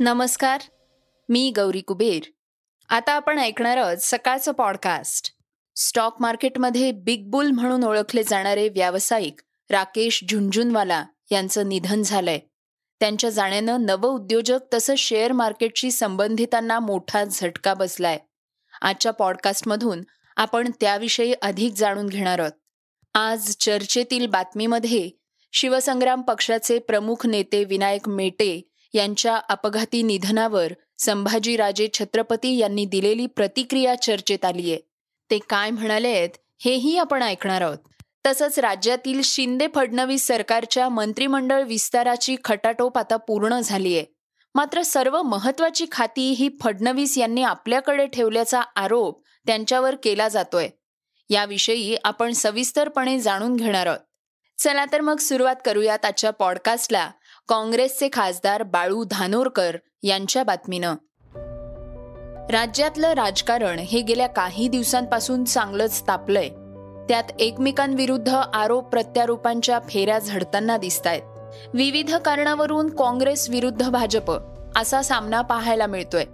नमस्कार मी गौरी कुबेर. आता आपण ऐकणार आहोत सकाळचं पॉडकास्ट स्टॉक मार्केटमध्ये बिग बुल म्हणून ओळखले जाणारे व्यावसायिक राकेश झुंझुनवाला यांचं निधन झालंय. त्यांच्या जाण्यानं नवउद्योजक तसंच शेअर मार्केटशी संबंधितांना मोठा झटका बसलाय. आजच्या पॉडकास्टमधून आपण त्याविषयी अधिक जाणून घेणार आहोत. आज चर्चेतील बातमीमध्ये शिवसंग्राम पक्षाचे प्रमुख नेते विनायक मेटे यांच्या अपघाती निधनावर संभाजीराजे छत्रपती यांनी दिलेली प्रतिक्रिया चर्चेत आलीय ते काय म्हणाले आहेत हेही आपण ऐकणार आहोत. तसंच राज्यातील शिंदे फडणवीस सरकारच्या मंत्रिमंडळ विस्ताराची खटाटोप आता पूर्ण झालीय मात्र सर्व महत्वाची खाती ही फडणवीस यांनी आपल्याकडे ठेवल्याचा आरोप त्यांच्यावर केला जातोय. याविषयी आपण सविस्तरपणे जाणून घेणार आहोत. चला तर मग सुरुवात करूयात आजच्या पॉडकास्टला काँग्रेसचे खासदार बाळू धानोरकर यांच्या बातमीनं. राज्यातलं राजकारण हे गेल्या काही दिवसांपासून चांगलंच तापलंय. त्यात एकमेकांविरुद्ध आरोप प्रत्यारोपांच्या फेऱ्या झडताना दिसत आहेत विविध कारणावरून काँग्रेस विरुद्ध भाजप असा सामना पाहायला मिळतोय.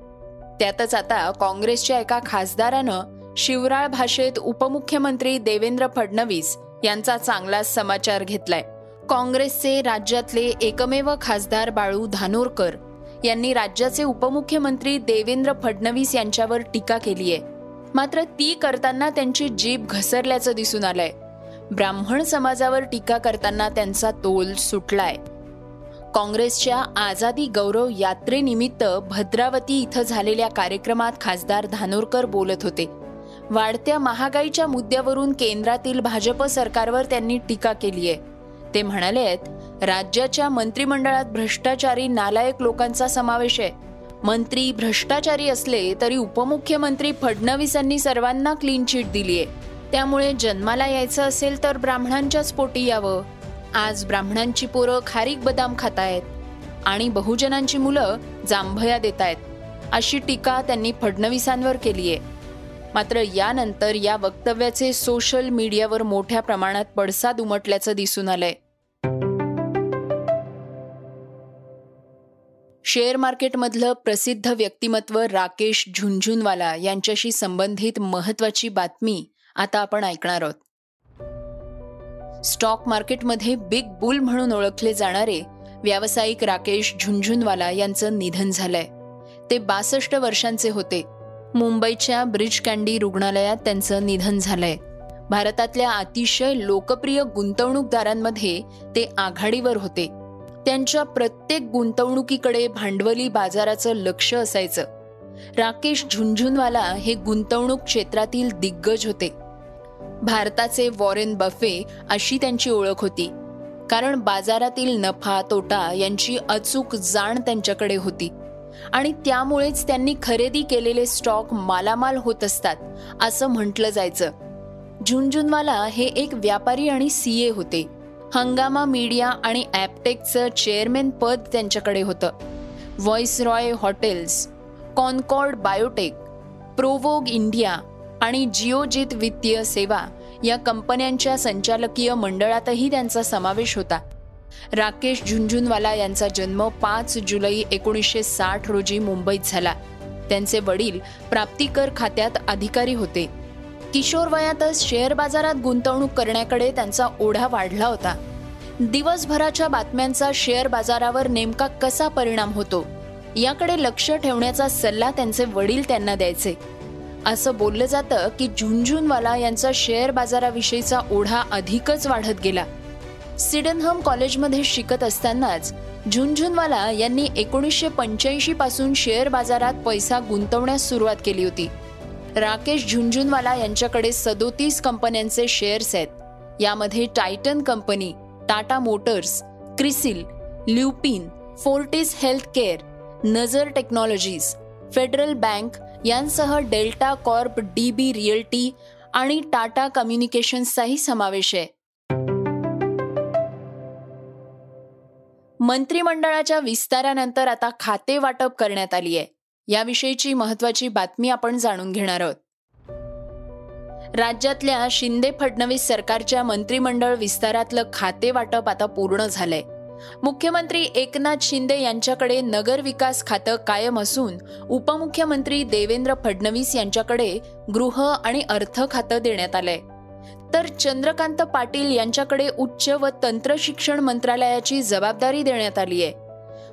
त्यातच आता काँग्रेसच्या एका खासदारानं शिवराळ भाषेत उपमुख्यमंत्री देवेंद्र फडणवीस यांचा चांगलाच समाचार घेतलाय. काँग्रेसचे राज्यातले एकमेव खासदार बाळू धानोरकर यांनी राज्याचे उपमुख्यमंत्री देवेंद्र फडणवीस यांच्यावर टीका केली आहे. मात्र ती करताना त्यांची जीभ घसरल्याचं दिसून आलंय. ब्राह्मण समाजावर टीका करताना त्यांचा तोल सुटलाय. काँग्रेसच्या आझादी गौरव यात्रेनिमित्त भद्रावती इथं झालेल्या कार्यक्रमात खासदार धानोरकर बोलत होते. वाढत्या महागाईच्या मुद्द्यावरून केंद्रातील भाजप सरकारवर त्यांनी टीका केली आहे. ते म्हणाले आहेत राज्याच्या मंत्रिमंडळात भ्रष्टाचारी नालायक लोकांचा समावेश आहे. मंत्री भ्रष्टाचारी असले तरी उपमुख्यमंत्री फडणवीसांनी सर्वांना क्लीन चिट दिली आहे. त्यामुळे जन्माला यायचं असेल तर ब्राह्मणांच्याच पोटी यावं. आज ब्राह्मणांची पोरं खारीक बदाम खातायत. आणि बहुजनांची मुलं जांभया देत आहेत अशी टीका त्यांनी फडणवीसांवर केली आहे. मात्र यानंतर या वक्तव्याचे सोशल मीडियावर मोठ्या प्रमाणात पडसाद उमटल्याचं दिसून आलंय. शेअर मार्केटमधलं प्रसिद्ध व्यक्तिमत्व राकेश झुंझुनवाला यांच्याशी संबंधित महत्वाची बातमी आता आपण ऐकणार आहोत. स्टॉक मार्केटमध्ये बिग बुल म्हणून ओळखले जाणारे व्यावसायिक राकेश झुंझुनवाला यांचं निधन झालंय. ते बासष्ट वर्षांचे होते. मुंबईच्या ब्रिज कँडी रुग्णालयात त्यांचं निधन झालंय. भारतातल्या अतिशय लोकप्रिय गुंतवणूकदारांमध्ये ते आघाडीवर होते. त्यांच्या प्रत्येक गुंतवणुकीकडे भांडवली बाजाराचं लक्ष असायचं. राकेश झुंझुनवाला हे गुंतवणूक क्षेत्रातील दिग्गज होते. भारताचे वॉरेन बफे अशी त्यांची ओळख होती. कारण बाजारातील नफा तोटा यांची अचूक जाण त्यांच्याकडे होती. आणि त्यामुळेच त्यांनी खरेदी केलेले स्टॉक मालामाल होत असतात असं म्हटलं जायचं. झुंझुनवाला हे एक व्यापारी आणि सीए होते. हंगामा मीडिया आणि ॲपटेकचं चेअरमॅन पद त्यांच्याकडे होतं. Viceroy hotels Concord biotech Provogue India आणि जिओजित वित्तीय सेवा या कंपन्यांच्या संचालकीय मंडळातही त्यांचा समावेश होता. राकेश झुंझुनवाला यांचा जन्म पाच जुलै एकोणीसशे साठ रोजी मुंबईत झाला. त्यांचे वडील प्राप्तिकर खात्यात अधिकारी होते. किशोर वयातच शेअर बाजारात गुंतवणूक करण्याकडे त्यांचा ओढा वाढला होता. दिवसभराच्या बातम्यांचा शेअर बाजारावर नेमका कसा परिणाम होतो याकडे लक्ष ठेवण्याचा सल्ला त्यांचे वडील त्यांना द्यायचे. असं बोललं जातं की झुंझुनवाला यांचा शेअर बाजाराविषयीचा ओढा अधिकच वाढत गेला. सिडनहम कॉलेजमध्ये शिकत असतानाच झुंझुनवाला यांनी एकोणीसशे पंच्याऐंशी पासून शेअर बाजारात पैसा गुंतवण्यास सुरुवात केली होती. राकेश झुंझुनवाला यांच्याकडे सदोतीस कंपन्यांचे शेअर्स आहेत. यामध्ये Titan company Tata motors Crisil Lupin Fortis health care नजर टेक्नॉलॉजीज फेडरल बँक यांसह Delta corp D B realty आणि टाटा कम्युनिकेशन्सचाही समावेश आहे. मंत्रिमंडळाच्या विस्तारानंतर आता खाते वाटप करण्यात आली आहे. याविषयीची महत्वाची बातमी आपण जाणून घेणार आहोत. राज्यातल्या शिंदे फडणवीस सरकारच्या मंत्रिमंडळ विस्तारातलं खाते वाटप आता पूर्ण झालंय. मुख्यमंत्री एकनाथ शिंदे यांच्याकडे नगर विकास खातं कायम असून उपमुख्यमंत्री देवेंद्र फडणवीस यांच्याकडे गृह आणि अर्थ खातं देण्यात आलंय. तर चंद्रकांत पाटील यांच्याकडे उच्च व तंत्र शिक्षण मंत्रालयाची जबाबदारी देण्यात आली आहे.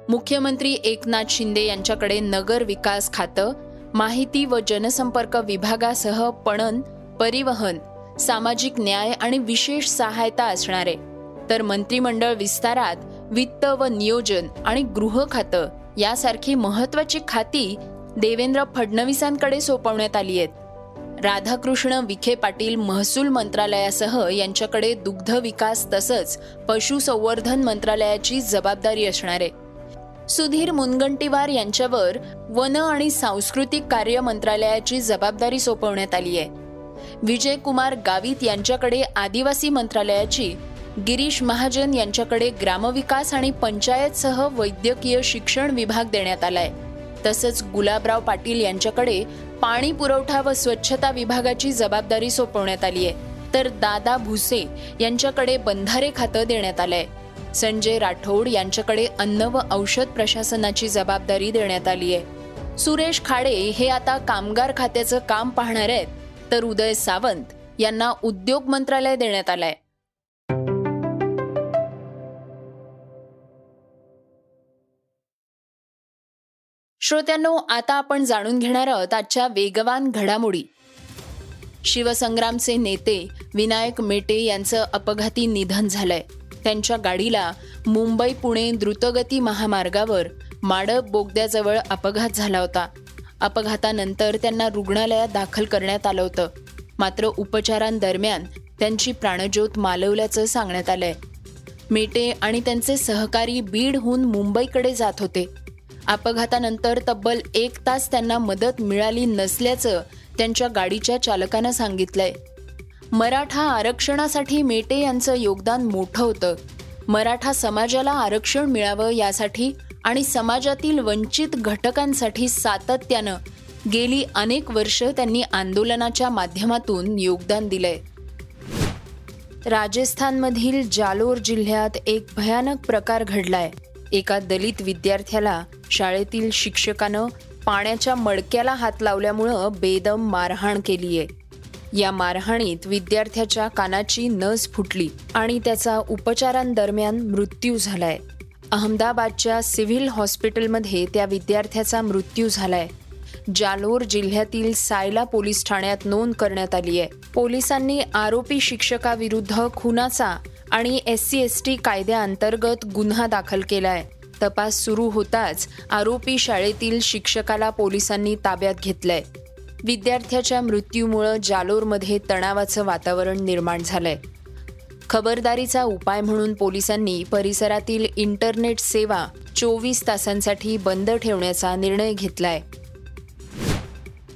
मुख्यमंत्री एकनाथ शिंदे यांच्याकडे नगर विकास खातं माहिती व जनसंपर्क विभागासह पणन परिवहन सामाजिक न्याय आणि विशेष सहायता असणार. आहे तर मंत्रिमंडळ विस्तारात वित्त व नियोजन आणि गृह खातं यासारखी महत्वाची खाती देवेंद्र फडणवीसांकडे सोपवण्यात आली आहेत. राधाकृष्ण विखे पाटील महसूल मंत्रालयासह यांच्याकडे दुग्ध विकास तसंच पशुसंवर्धन मंत्रालयाची जबाबदारी असणार आहे. सुधीर मुनगंटीवार यांच्यावर वन आणि सांस्कृतिक कार्य मंत्रालयाची जबाबदारी सोपवण्यात आली आहे. विजय कुमार गावित यांच्याकडे आदिवासी मंत्रालयाची गिरीश महाजन यांच्याकडे ग्रामविकास आणि पंचायतसह वैद्यकीय शिक्षण विभाग देण्यात आलाय. तसंच गुलाबराव पाटील यांच्याकडे पाणी पुरवठा व स्वच्छता विभागाची जबाबदारी सोपवण्यात आली आहे. तर दादा भुसे यांच्याकडे बंधारे खातं देण्यात आलंय. संजय राठोड यांच्याकडे अन्न व औषध प्रशासनाची जबाबदारी देण्यात आली आहे. सुरेश खाडे हे आता कामगार खात्याचं काम पाहणार आहेत. तर उदय सावंत यांना उद्योग मंत्रालय देण्यात आलंय. श्रोत्यांनो आता आपण जाणून घेणार आहोत आजच्या वेगवान घडामोडी. शिवसंग्रामचे नेते विनायक मेटे यांचं अपघाती निधन झालंय. त्यांच्या गाडीला मुंबई पुणे द्रुतगती महामार्गावर माडप बोगद्याजवळ अपघात झाला होता. अपघातानंतर त्यांना रुग्णालयात दाखल करण्यात आलं होतं. मात्र उपचारांदरम्यान त्यांची प्राणज्योत मालवल्याचं सांगण्यात आलंय. मेटे आणि त्यांचे सहकारी बीडहून मुंबईकडे जात होते. अपघातानंतर तब्बल एक तास त्यांना मदत मिळाली नसल्याचं त्यांच्या गाडीच्या चालकानं सांगितलंय. मराठा आरक्षणासाठी मेटे यांचं योगदान मोठं होतं. मराठा समाजाला आरक्षण मिळावं यासाठी आणि समाजातील वंचित घटकांसाठी सातत्यानं गेली अनेक वर्ष त्यांनी आंदोलनाच्या माध्यमातून योगदान दिलंय. राजस्थानमधील जालोर जिल्ह्यात एक भयानक प्रकार घडलाय. एका दलित विद्यार्थ्याला शाळेतील शिक्षकानं पाण्याच्या मडक्याला हात लावल्यामुळं बेदम मारहाण केली आहे या मारहाणीत विद्यार्थ्याच्या कानाची नस फुटली आणि त्याचा उपचारांदरम्यान मृत्यू झालाय. अहमदाबादच्या सिव्हिल हॉस्पिटलमध्ये त्या विद्यार्थ्याचा मृत्यू झालाय. जालोर जिल्ह्यातील सायला पोलीस ठाण्यात नोंद करण्यात आली आहे पोलिसांनी आरोपी शिक्षकाविरुद्ध खुनाचा आणि एस सी एस टी कायद्याअंतर्गत गुन्हा दाखल केला आहे तपास सुरू होताच आरोपी शाळेतील शिक्षकाला पोलिसांनी ताब्यात घेतलंय. विद्यार्थ्याच्या मृत्यूमुळं जालोरमध्ये तणावाचं वातावरण निर्माण झालंय. खबरदारीचा उपाय म्हणून पोलिसांनी परिसरातील इंटरनेट सेवा चोवीस तासांसाठी बंद ठेवण्याचा निर्णय घेतलाय.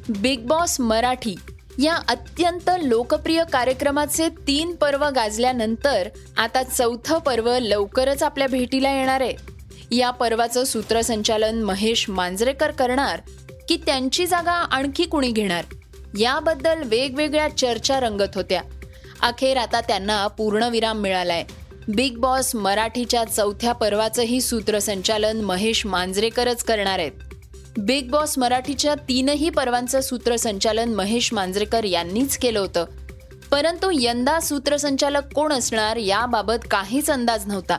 बिग बॉस मराठी या अत्यंत लोकप्रिय कार्यक्रमाचे तीन पर्व गाजल्यानंतर आता चौथं पर्व लवकरच आपल्या भेटीला येणार आहे. या पर्वाचं सूत्रसंचालन महेश मांजरेकर करणार की त्यांची जागा आणखी कुणी घेणार? याबद्दल वेगवेगळ्या चर्चा रंगत होत्या. अखेर आता त्यांना पूर्णविराम मिळालाय. बिग बॉस मराठीच्या चौथ्या पर्वाचंही सूत्रसंचालन महेश मांजरेकरच करणार आहेत. बिग बॉस मराठीच्या तीनही पर्वांचं सूत्रसंचालन महेश मांजरेकर यांनीच केलं होतं. परंतु यंदा सूत्रसंचालक कोण असणार याबाबत काहीच अंदाज नव्हता.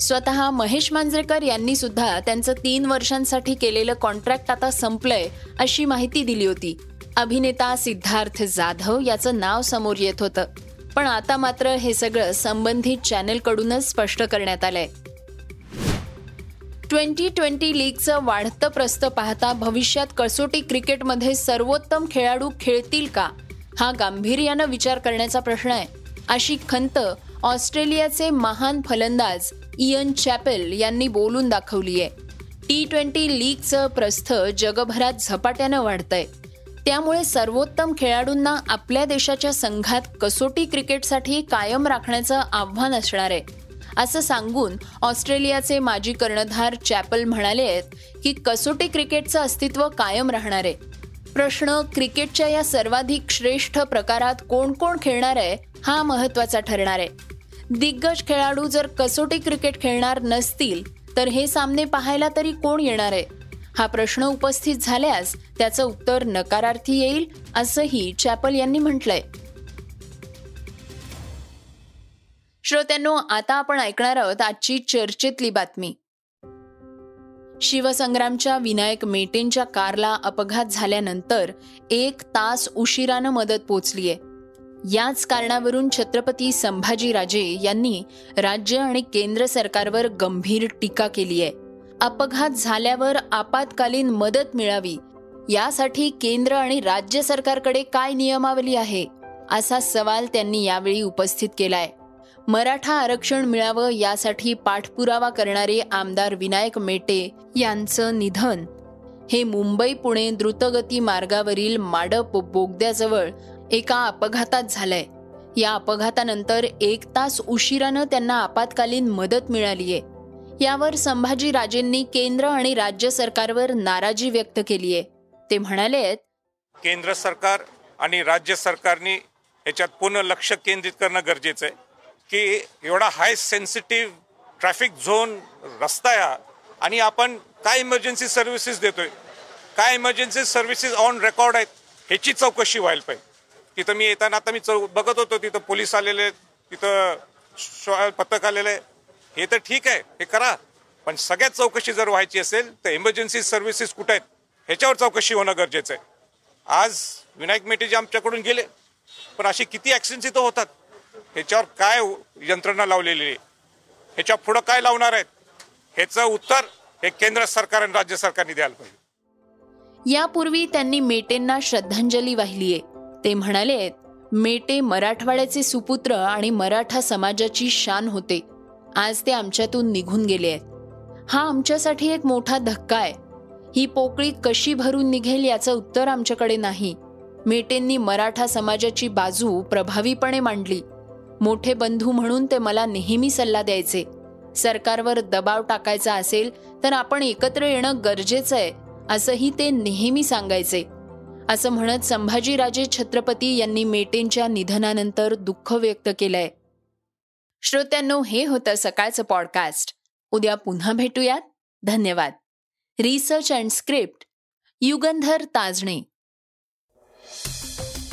स्वतः महेश मांजरेकर यांनी सुद्धा त्यांचं तीन वर्षांसाठी केलेलं कॉन्ट्रॅक्ट आता संपलंय अशी माहिती दिली होती. अभिनेता सिद्धार्थ जाधव याचं नाव समोर येत होतं. पण आता मात्र हे सगळं संबंधित चॅनलकडूनच स्पष्ट करण्यात आलंय. ट्वेंटी ट्वेंटी लीगचं वाढतं प्रस्त पाहता भविष्यात कसोटी क्रिकेटमध्ये सर्वोत्तम खेळाडू खेळतील का? हा गांभीर्यानं विचार करण्याचा प्रश्न आहे. अशी खंत ऑस्ट्रेलियाचे महान फलंदाज इयन चॅपेल यांनी बोलून दाखवली आहे टी ट्वेंटी लीगचं प्रस्थ जगभरात झपाट्यानं वाढतंय. त्यामुळे सर्वोत्तम खेळाडूंना आपल्या देशाच्या संघात कसोटी क्रिकेटसाठी कायम राखण्याचं आव्हान असणार आहे. असं सांगून ऑस्ट्रेलियाचे माजी कर्णधार चॅपल म्हणाले आहेत की कसोटी क्रिकेटचं अस्तित्व कायम राहणार आहे. प्रश्न क्रिकेटच्या या सर्वाधिक श्रेष्ठ प्रकारात कोण कोण खेळणार आहे हा महत्त्वाचा ठरणार आहे. दिग्गज खेळाडू जर कसोटी क्रिकेट खेळणार नसतील तर हे सामने पाहायला तरी कोण येणार आहे? हा प्रश्न उपस्थित झाल्यास त्याचं उत्तर नकारार्थी येईल असंही चॅपल यांनी म्हटलंय. श्रोत्यांनो आता आपण ऐकणार आहोत आजची चर्चेतली बातमी. शिवसंग्रामच्या विनायक मेटेंच्या कारला अपघात झाल्यानंतर एक तास उशिरानं मदत पोचलीय. याच कारणावरून छत्रपती संभाजीराजे यांनी राज्य आणि केंद्र सरकारवर गंभीर टीका केली आहे. अपघात झाल्यावर आपत्कालीन मदत मिळावी. यासाठी केंद्र आणि राज्य सरकारकडे काय नियमावली आहे? असा सवाल त्यांनी यावेळी उपस्थित केलाय. मराठा आरक्षण मिळावं यासाठी पाठपुरावा करणारे आमदार विनायक मेटे यांचं निधन. हे मुंबई पुणे द्रुतगती मार्गावरील माडप बोगद्याजवळ एका अपघातात झालंय. या अपघातानंतर एक तास उशिरानं त्यांना आपत्कालीन मदत मिळालीय. यावर संभाजीराजेंनी केंद्र आणि राज्य सरकारवर नाराजी व्यक्त केली आहे ते म्हणाले केंद्र सरकार आणि राज्य सरकारने याच्यात पूर्ण लक्ष केंद्रित करणं गरजेचं आहे की एवढा हाय सेन्सिटिव्ह ट्रॅफिक झोन रस्ता आहे आणि आपण काय इमर्जन्सी सर्व्हिसेस देतोय? काय इमर्जन्सी सर्व्हिसेस ऑन रेकॉर्ड आहेत? ह्याची चौकशी व्हायला पाहिजे. तिथं मी येताना आता मी चौ बघत होतो तिथं पोलीस आलेले तिथं पथक आलेलं. आहे हे तर ठीक आहे हे करा. पण सगळ्यात चौकशी जर व्हायची असेल तर इमर्जन्सी सर्व्हिसेस कुठे आहेत? ह्याच्यावर चौकशी होणं गरजेचं आहे. आज विनायक मेटे जे आमच्याकडून गेले पण अशी किती ॲक्सिडेंट्स इथं होतात? ह्याच्यावर काय यंत्रणा लावलेली आहे? ह्याच्या पुढं काय लावणार आहेत? ह्याचं उत्तर हे केंद्र सरकार आणि राज्य सरकारने द्यायला पाहिजे. यापूर्वी त्यांनी मेटेंना श्रद्धांजली वाहिली आहे. ते म्हणाले मेटे मराठवाड्याचे सुपुत्र आणि मराठा समाजाची शान होते. आज ते आमच्यातून निघून गेले आहेत. हा आमच्यासाठी एक मोठा धक्का आहे. ही पोकळी कशी भरून निघेल याचं उत्तर आमच्याकडे नाही. मेटेंनी मराठा समाजाची बाजू प्रभावीपणे मांडली. मोठे बंधू म्हणून ते मला नेहमी सल्ला द्यायचे. सरकारवर दबाव टाकायचा असेल तर आपण एकत्र येणं गरजेचं आहे असंही ते नेहमी सांगायचे. असं म्हणत संभाजीराजे छत्रपती यांनी मेटेंच्या निधनानंतर दुःख व्यक्त केलंय. श्रोत्यांनो हे होतं सकाळचं पॉडकास्ट उद्या पुन्हा भेटूयात. धन्यवाद. Research and script Yugandhar Tajane.